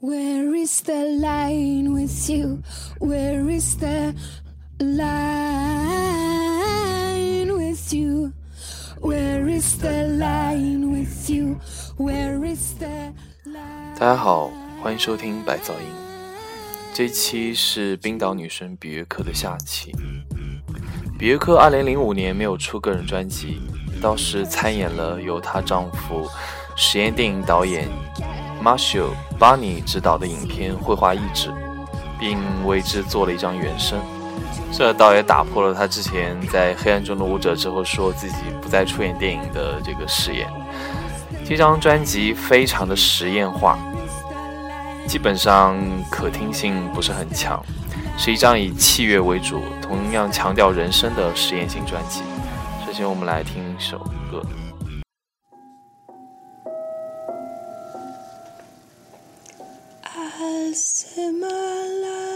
Where is the line with you? Where is the line with you? Where is the line with you? Where is the line? 大家好，欢迎收听百噪音。这期是冰岛女神比约克的下期。比约克2005年没有出个人专辑，倒是参演了由她丈夫实验电影导演 Marshall b a n n y 执导的影片《绘画意志》，并为之做了一张原声。这倒也打破了他之前在《黑暗中的舞者》之后说自己不再出演电影的这个誓言。这张专辑非常的实验化，基本上可听性不是很强，是一张以器乐为主、同样强调人声的实验性专辑。首先，我们来听一首歌。bless my life.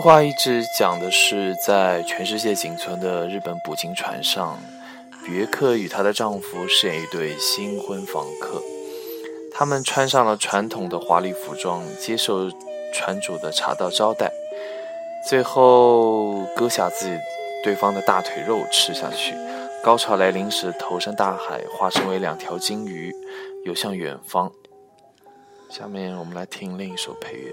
画一直讲的是，在全世界仅存的日本捕鲸船上，别克与她的丈夫饰演一对新婚房客。他们穿上了传统的华丽服装，接受船主的茶道招待，最后割下自己对方的大腿肉吃下去。高潮来临时，投身大海，化身为两条金鱼，游向远方。下面我们来听另一首配乐。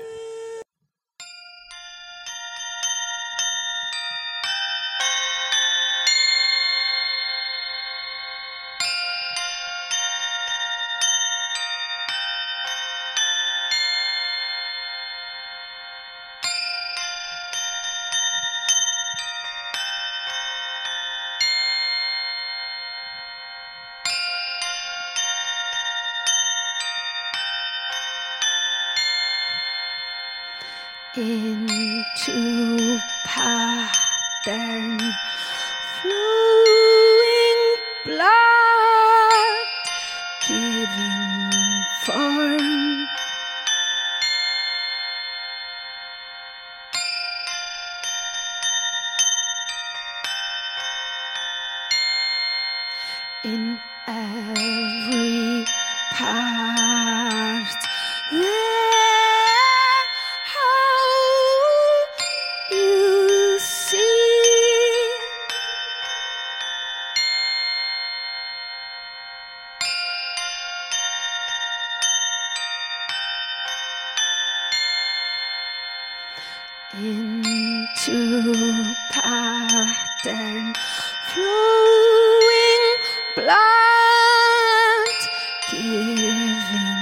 living.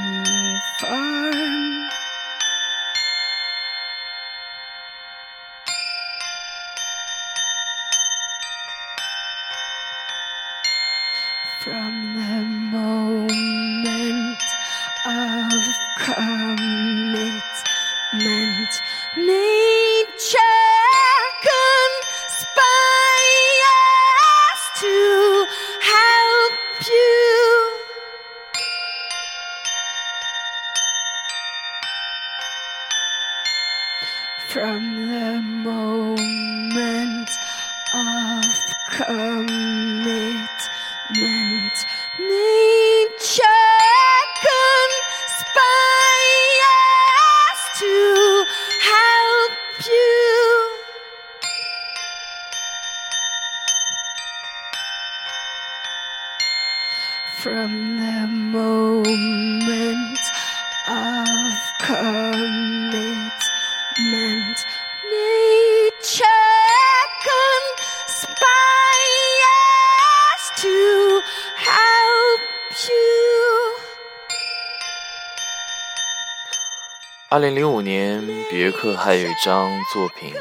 二零零五年，比约克还有一张作品，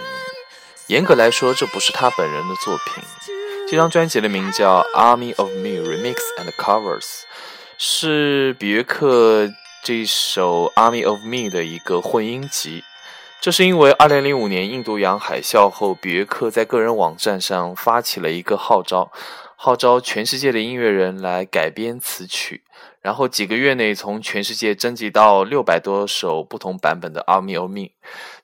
严格来说，这不是他本人的作品。这张专辑的名叫《Army of Me Remix and Covers》，是比约克这首《Army of Me》的一个混音集。这是因为2005年印度洋海啸后，比约克在个人网站上发起了一个号召，号召全世界的音乐人来改编词曲，然后几个月内从全世界征集到六百多首不同版本的《Army of Me》，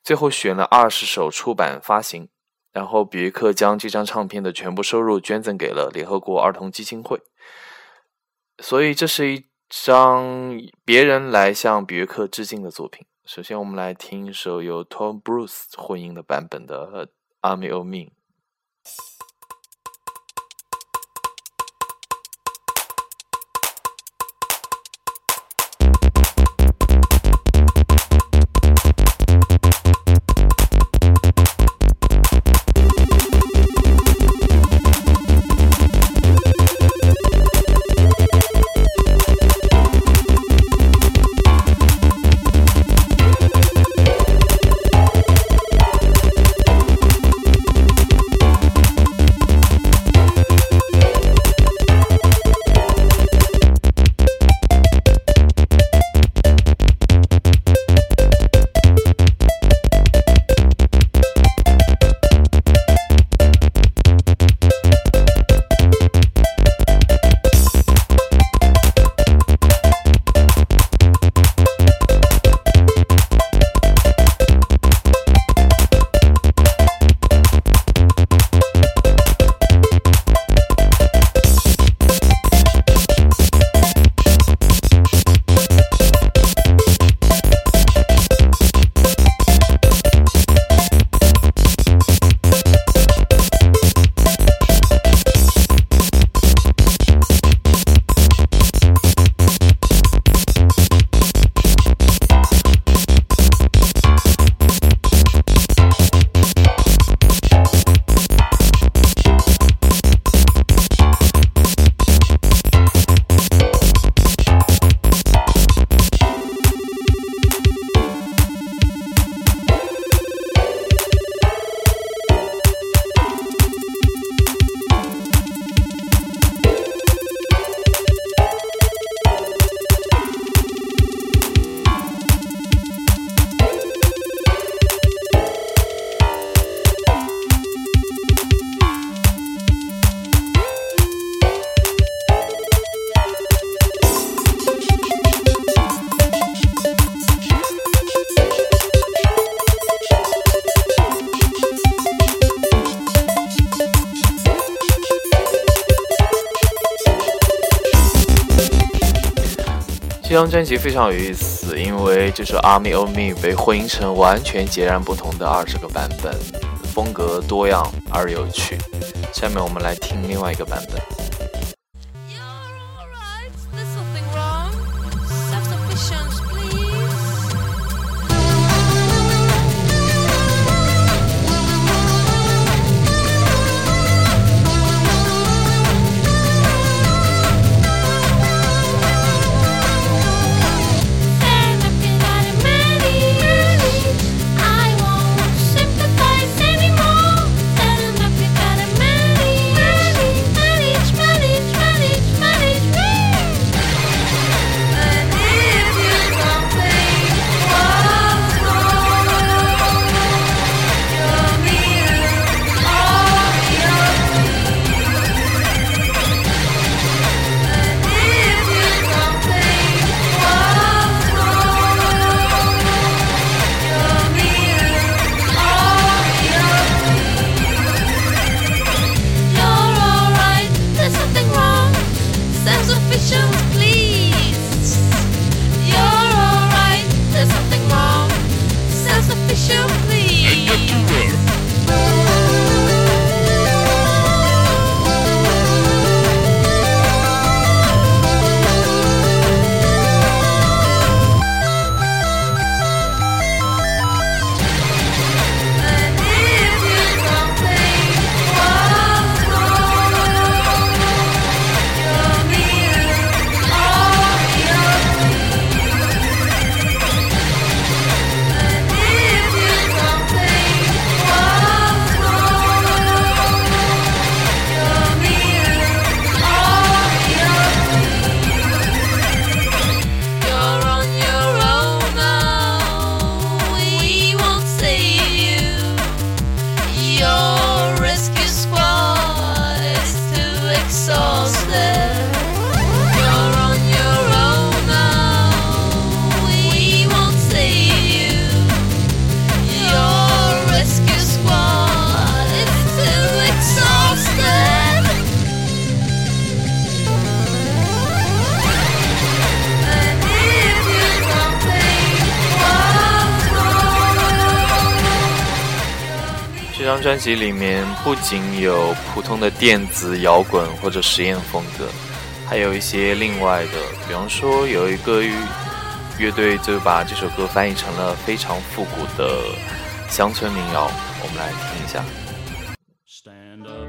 最后选了二十首出版发行。然后比约克将这张唱片的全部收入捐赠给了联合国儿童基金会。所以这是一张别人来向比约克致敬的作品。首先，我们来听一首由 Tom Bruce 混音的版本的《Army of Me 专辑非常有意思，因为这首《Army of Me》被混音成完全截然不同的二十个版本，风格多样而有趣。下面我们来听另外一个版本。这里面不仅有普通的电子摇滚或者实验风格，还有一些另外的，比方说有一个乐队就把这首歌翻译成了非常复古的乡村民谣，我们来听一下。stand up。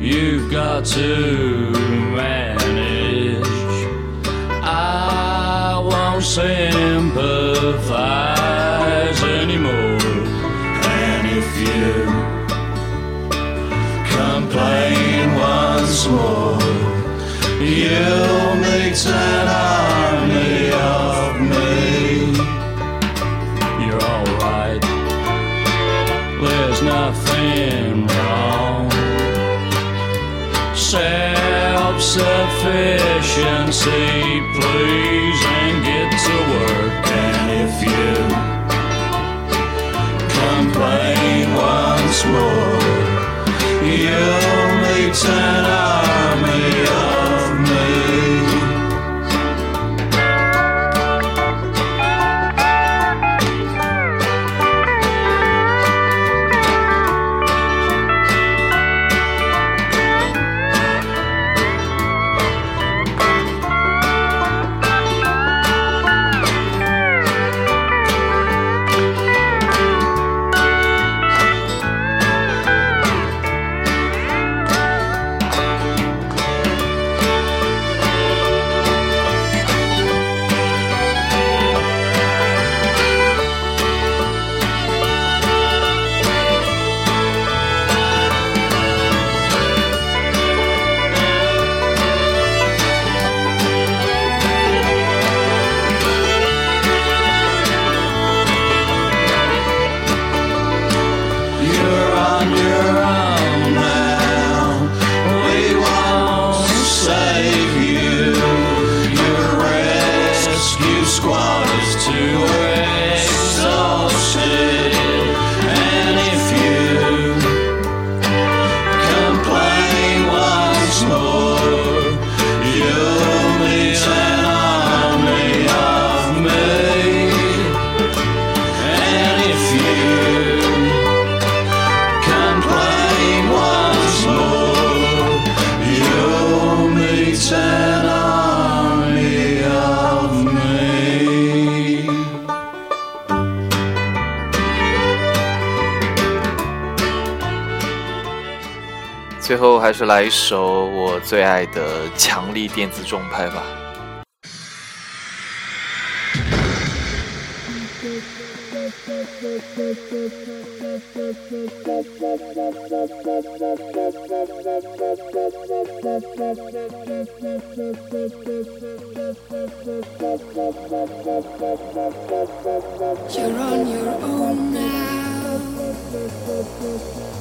you've got to vanish。i won't simplify。Once more. You'll meet an army of me. You're alright, there's nothing wrong. Self sufficiency, please, and get to work. And if you complain once more. You'll weeks and hours. 后还是来一首我最爱的强力电子重拍吧。You're on your own now.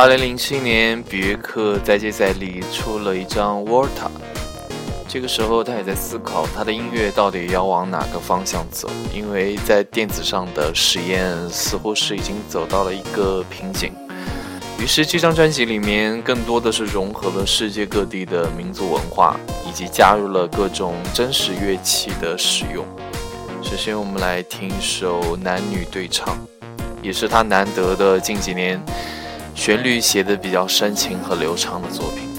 二零零七年，比约克再接再厉出了一张《Water》，这个时候他也在思考他的音乐到底要往哪个方向走，因为在电子上的实验似乎是已经走到了一个瓶颈。于是这张专辑里面更多的是融合了世界各地的民族文化，以及加入了各种真实乐器的使用。首先，我们来听一首男女对唱，也是他难得的近几年旋律写的比较深情和流畅的作品。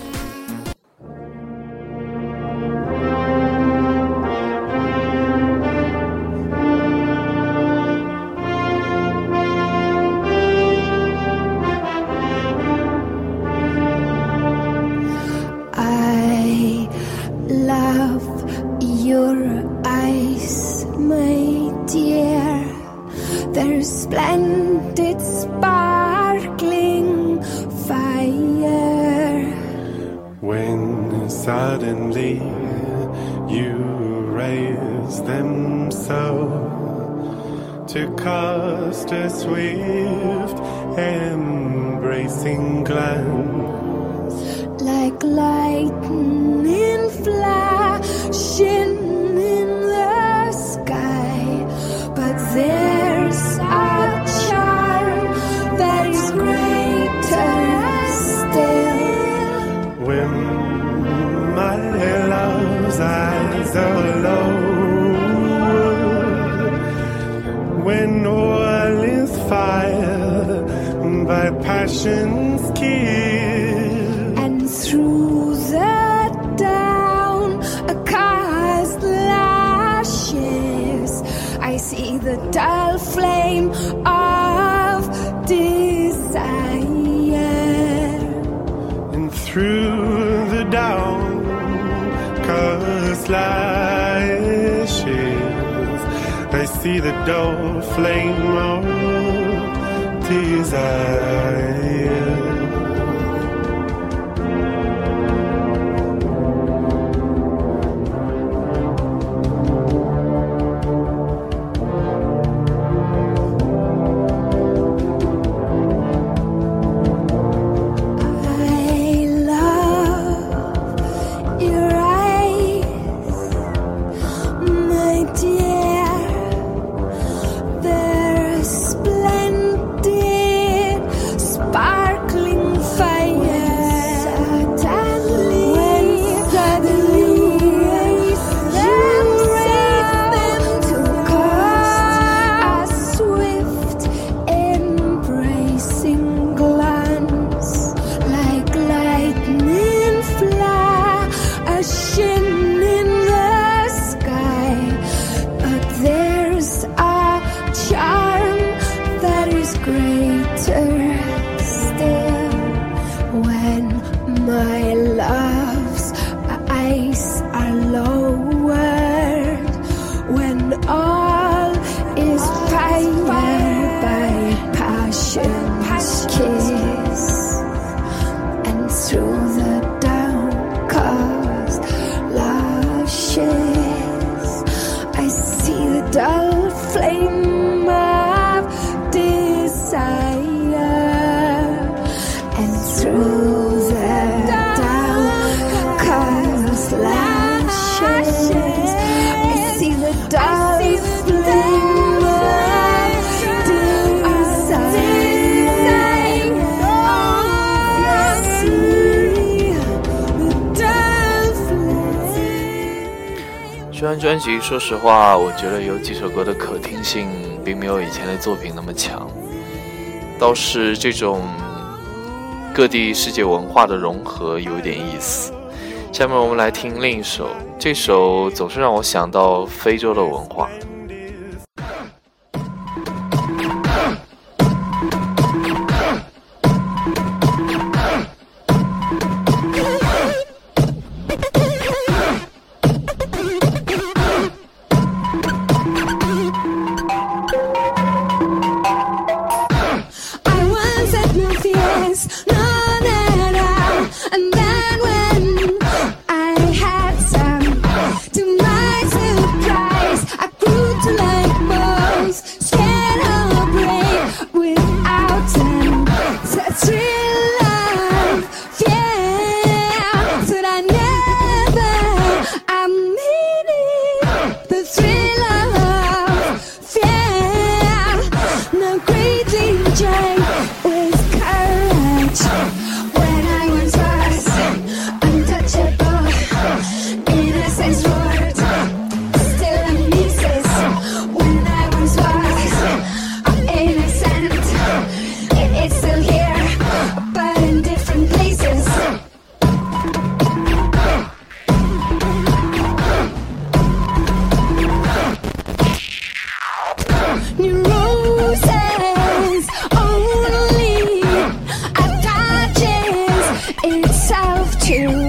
I love your eyes, my dear. Their splendid sparkling fire. When suddenly you raise them so to cast a swift embracing glance like lightning flashing passion's kiss. And through the down a car's lashes, I see the dull flame of desire. And through the down lashes, I see the dull flame of desire. 说实话，我觉得有几首歌的可听性并没有以前的作品那么强，倒是这种各地世界文化的融合有点意思。下面我们来听另一首，这首总是让我想到非洲的文化。you.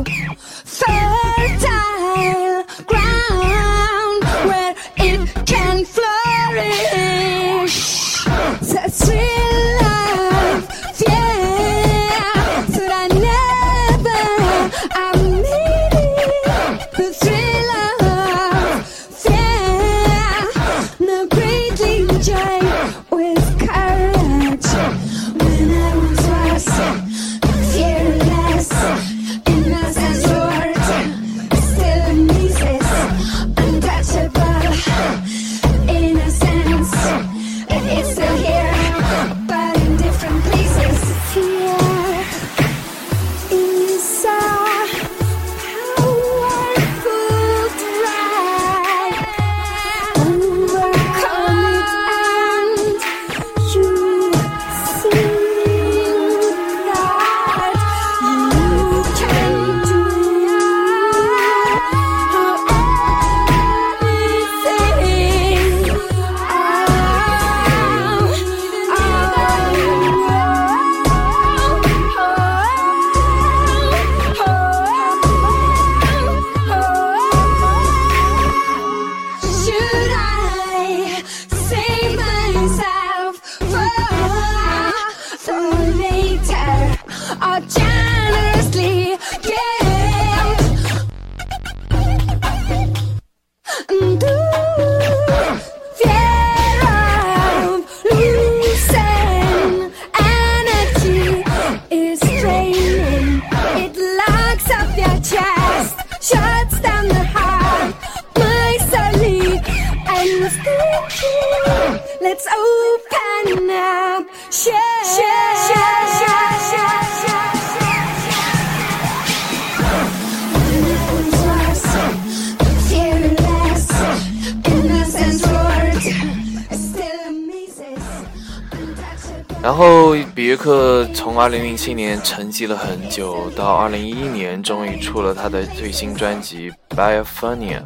后，比约克从2007年沉寂了很久，到2011年终于出了他的最新专辑《Biophonia》。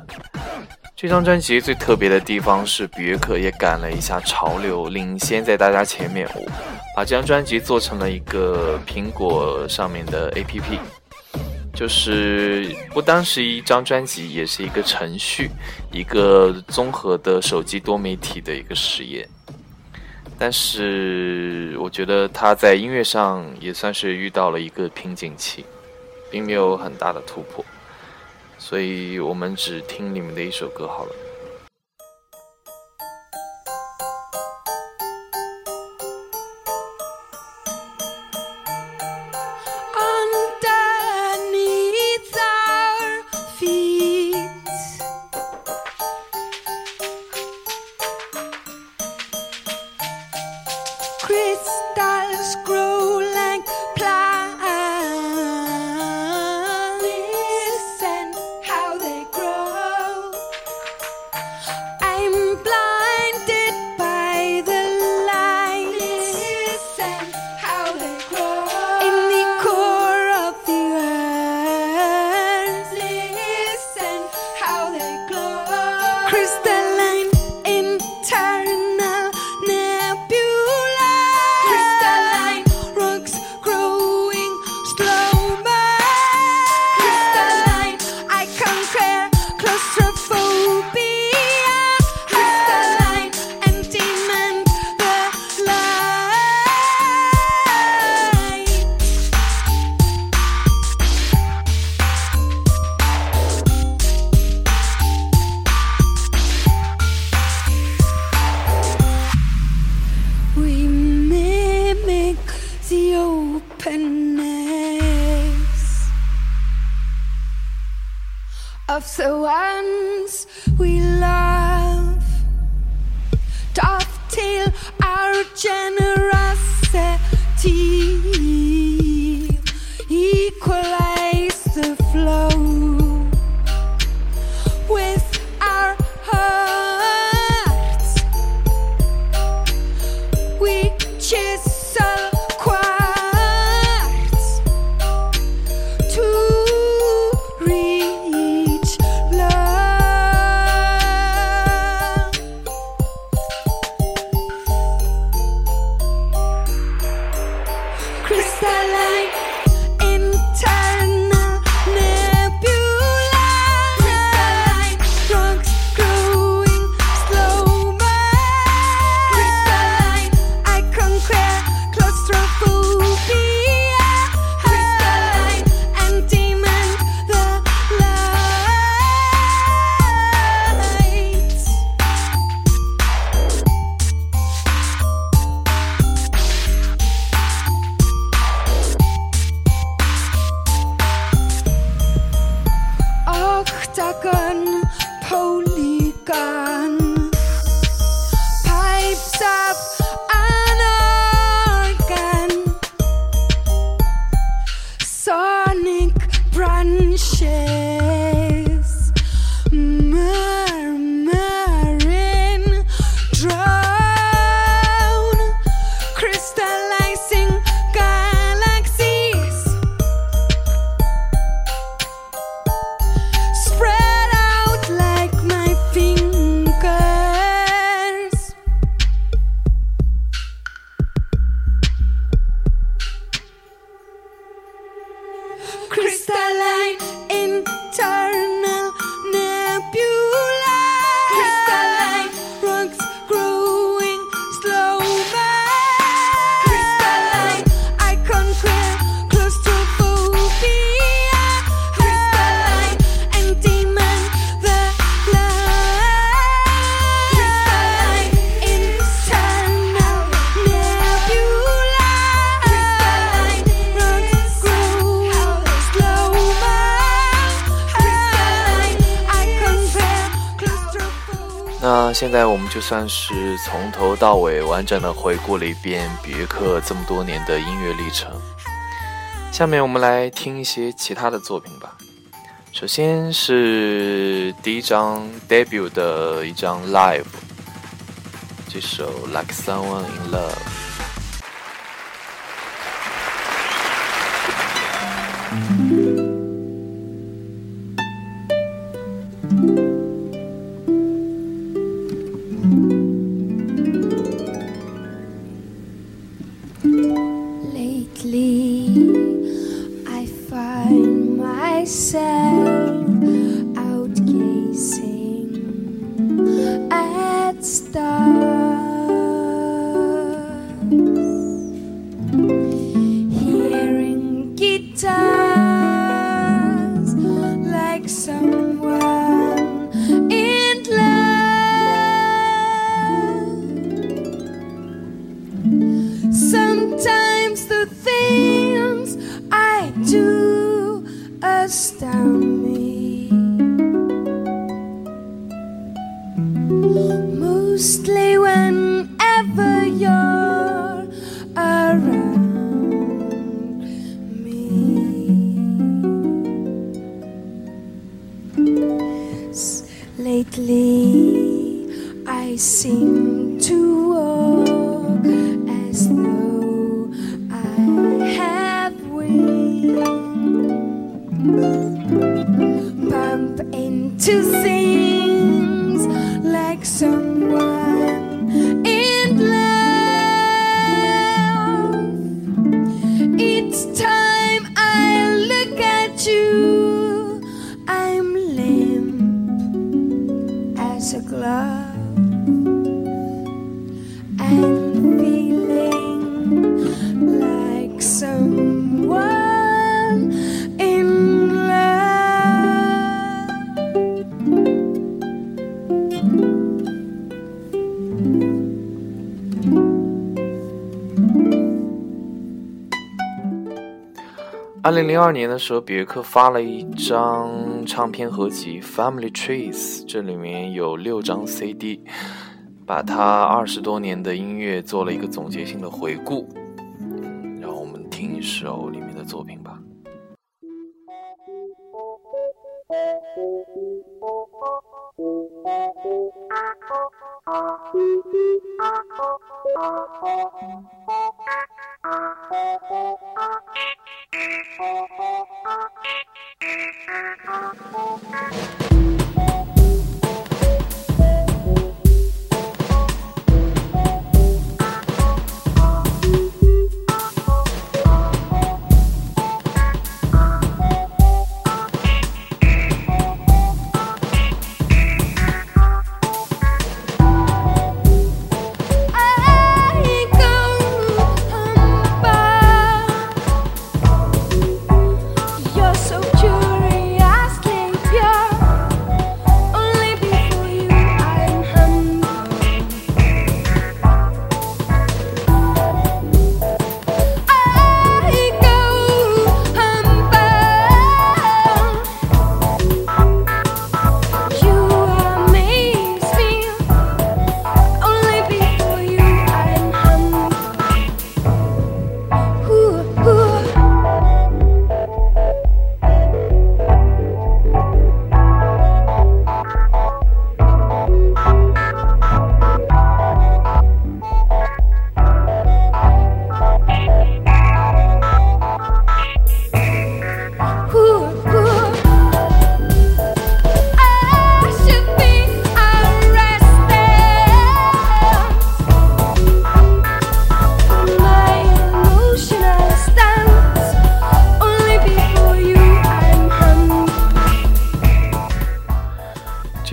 这张专辑最特别的地方是，比约克也赶了一下潮流，领先在大家前面，把这张专辑做成了一个苹果上面的 APP，就是不单是一张专辑，也是一个程序，一个综合的手机多媒体的一个实验。但是我觉得他在音乐上也算是遇到了一个瓶颈期，并没有很大的突破，所以我们只听里面的一首歌好了。crystal. 现在我们就算是从头到尾完整的回顾了一遍别克这么多年的音乐历程。下面我们来听一些其他的作品吧。首先是第一张 debut 的一张 live，这首 Like Someone in Love。零零二年的时候，比约克发了一张唱片合集《Family Trees》，这里面有六张 CD，把他二十多年的音乐做了一个总结性的回顾。让我们听一首里面的作品吧。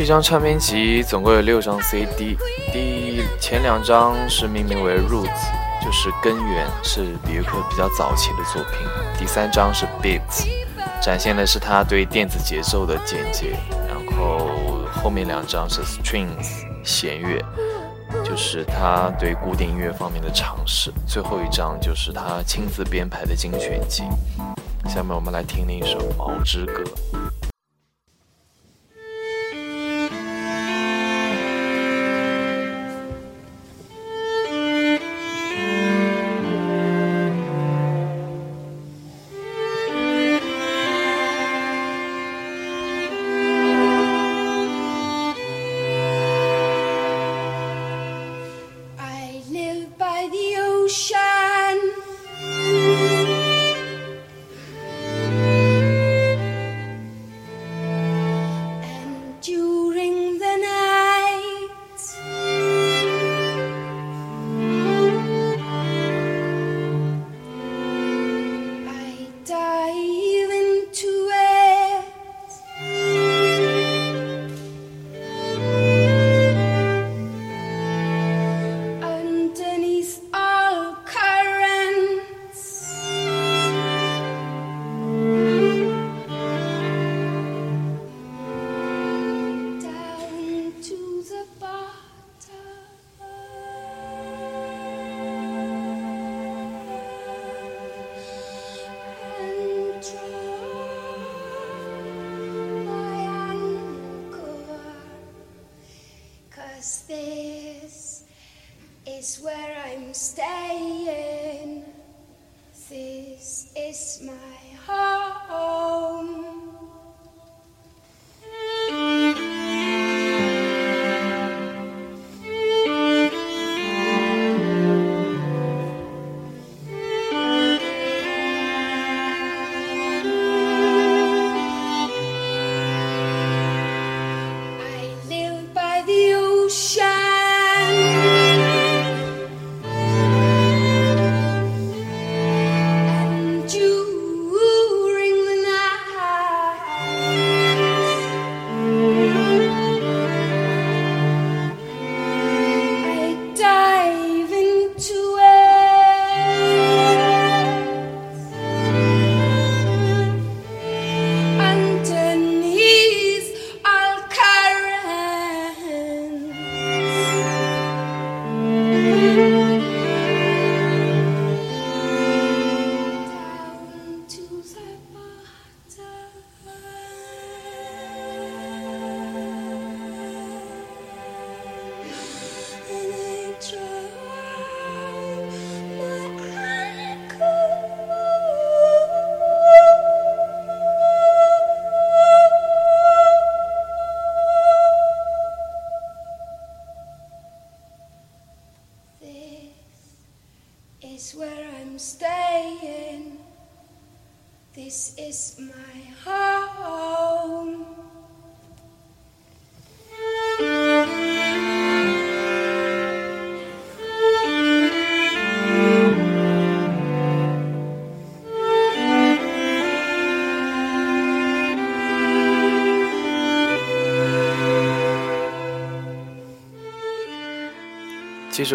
一张唱片集总共有六张 CD，第前两张是命名为 Roots，就是根源，是比约克比较早期的作品。第三张是 Beats，展现的是他对电子节奏的简洁。然后后面两张是 Strings，弦乐，就是他对古典音乐方面的尝试。最后一张就是他亲自编排的精选集。下面我们来听另一首《毛之歌》。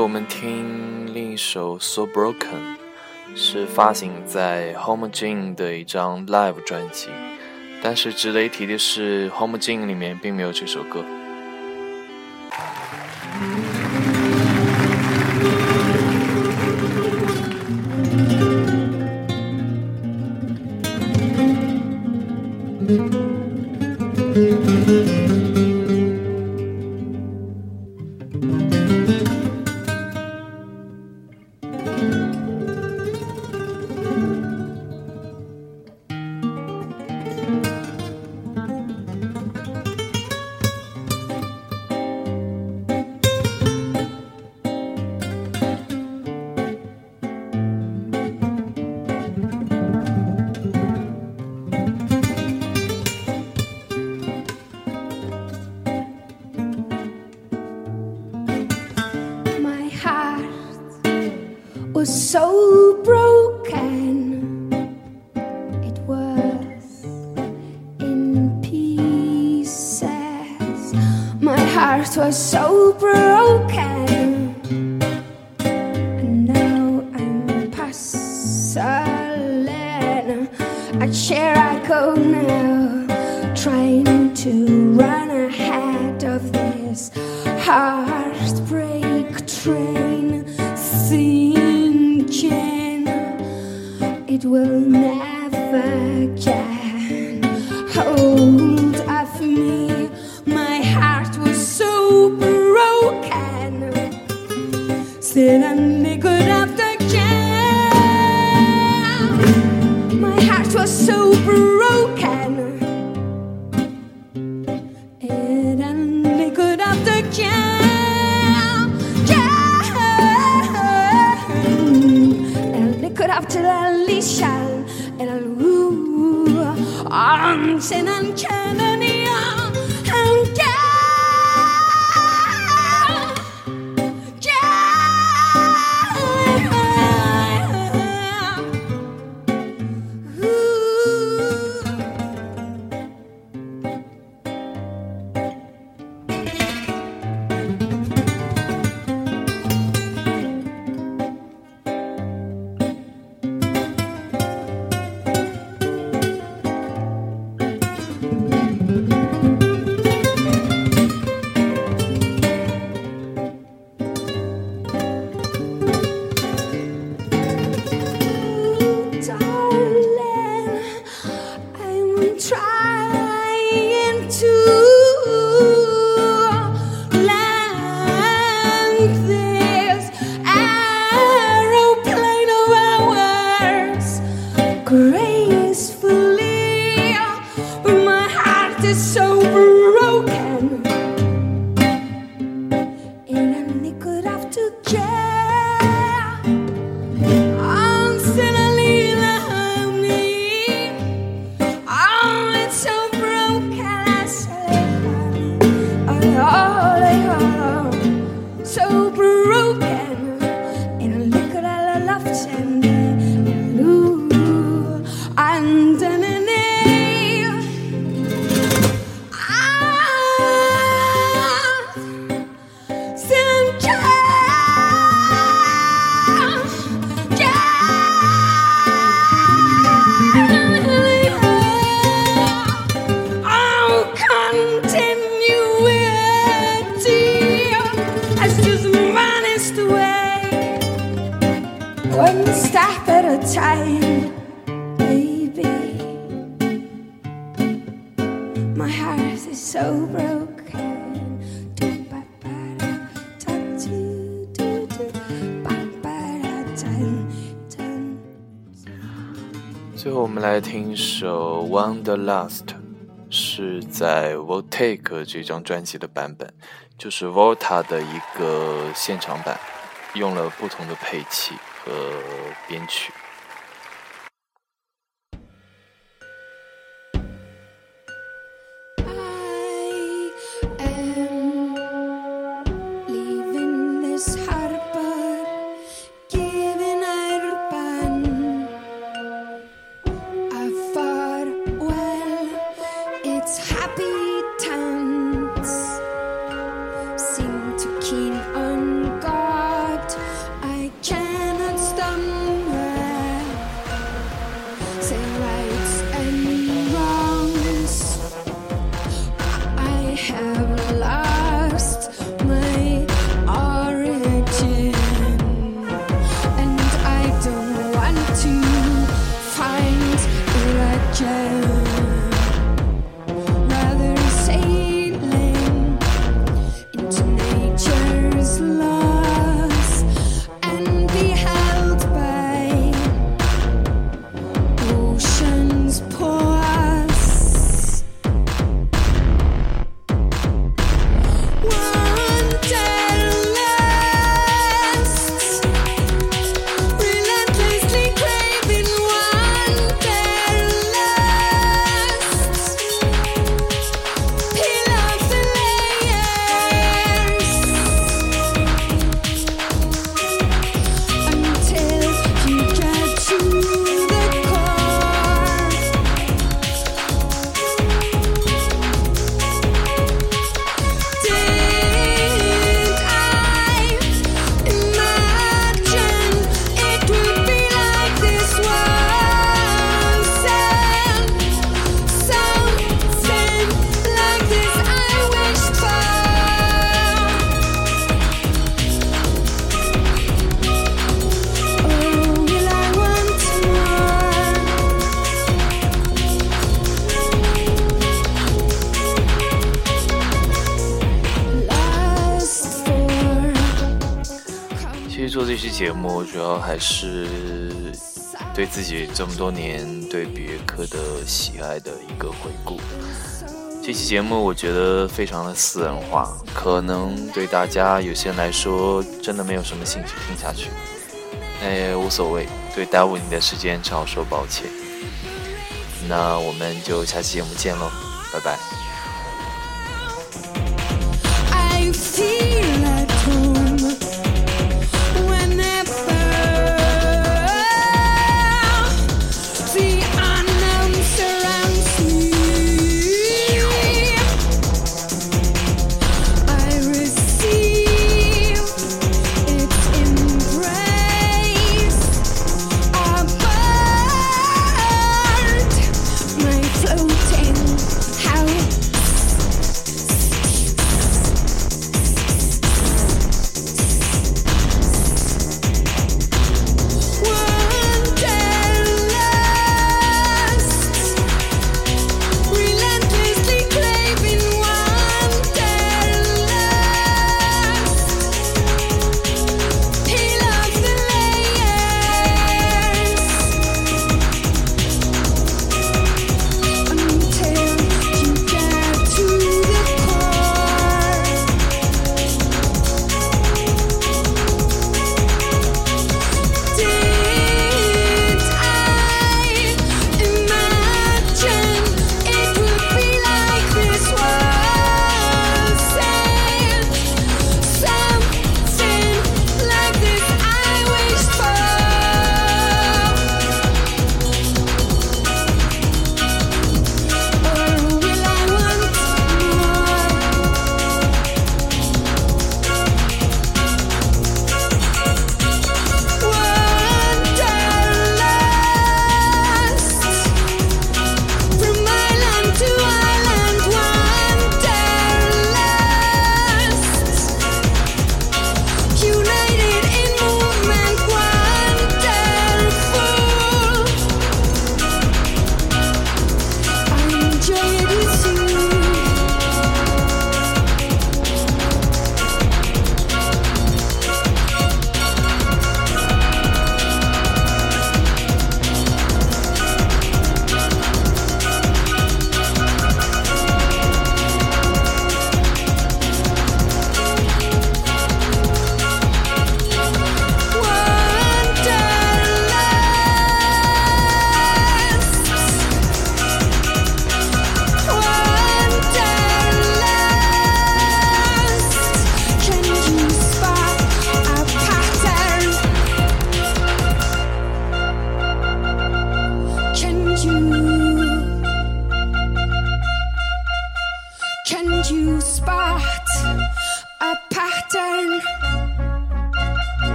我们听另一首《So Broken》，是发行在 HomeGen 的一张 live 专辑，但是值得一提的是 HomeGen 里面并没有这首歌。One step at a time baby. My heart is so broken. Two 爸爸啦 tattooedooedoo 爸爸啦赞赞最后我们来听一首 one the last 是在 voltaic 这张专辑的版本就是 volta 的一个现场版用了不同的配器。和编曲。还是对自己这么多年对别克的喜爱的一个回顾。这期节目我觉得非常的私人化，可能对大家有些人来说真的没有什么兴趣听下去，那也无所谓，对耽误你的时间只好说抱歉。那我们就下期节目见喽，拜拜。